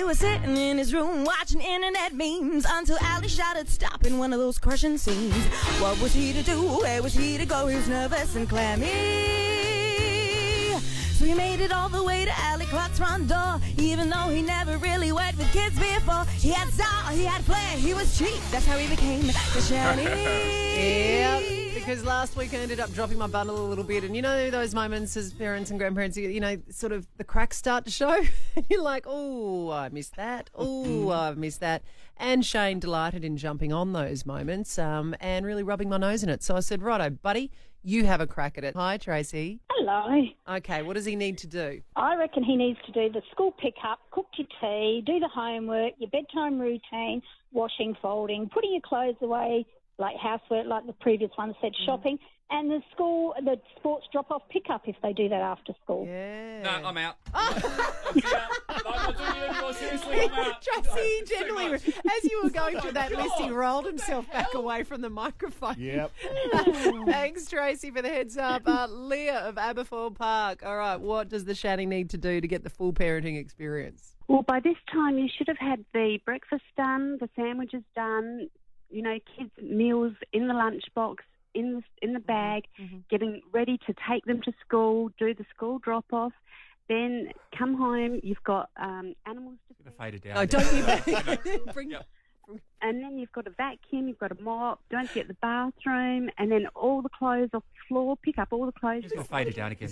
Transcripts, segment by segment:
He was sitting in his room watching internet memes until Ali shouted stop in one of those crushing scenes. What was he to do? Where was he to go? He was nervous and clammy. So he made it all the way to Ali Clarke's front door, even though he never really worked with kids before. He had style, he had flair, he was cheap. That's how he became the shiny. Yep. Because last week I ended up dropping my bundle a little bit, and you know those moments as parents and grandparents, you you know, sort of the cracks start to show, and you're like, "Oh, I missed that. Oh, I've missed that." And Shane delighted in jumping on those moments um, and really rubbing my nose in it. So I said, "Righto, buddy, you have a crack at it." Hi, Tracy. Hello. Okay, what does he need to do? I reckon he needs to do the school pickup, cook your tea, do the homework, your bedtime routine, washing, folding, putting your clothes away, like housework, like the previous one said, shopping, and the school, the sports drop off pickup if they do that after school. Yeah. No, I'm out. I'm not doing it anymore. Seriously, I'm. Tracy generally, as you were going Oh through that list, he rolled himself back away from the microphone. Yep. Thanks, Tracy, for the heads up. Uh, Leah of Aberfoyle Park. All right, what does the Shanny need to do to get the full parenting experience? Well, by this time, you should have had the breakfast done, the sandwiches done, you know, kids' meals in the lunchbox, in the, in the bag, getting ready to take them to school, do the school drop off. Then come home, you've got um, animals to feed, Faded down. Oh, don't you bring Yep. and then you've got a vacuum, you've got a mop, don't forget the bathroom, and then all the clothes off the floor, pick up all the clothes. Just got faded down again.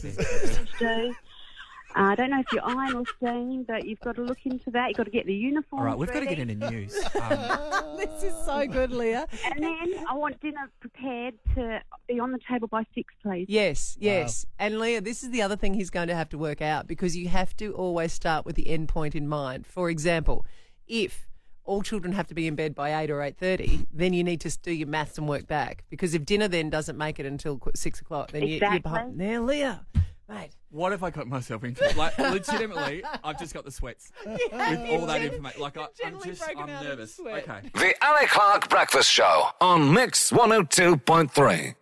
Ben. do. Uh, I don't know if you iron or steam, but you've got to look into that. You've got to get the uniform. All right, we've got to get into news. Um, this is so good, Leah. And then I want dinner prepared to be on the table by six, please. Yes, yes. And Leah, this is the other thing he's going to have to work out because you have to always start with the end point in mind. For example, if all children have to be in bed by 8 or 8.30, then you need to do your maths and work back. Because if dinner then doesn't make it until 6 o'clock, then you, you're Exactly. behind. Now, Leah, mate. What have I got myself into? Like, legitimately, I've just got the sweats with all that information. Like, I, I'm generally just, broken I'm out in nervous. sweat. Okay. The Ali Clarke Breakfast Show on Mix 102.3.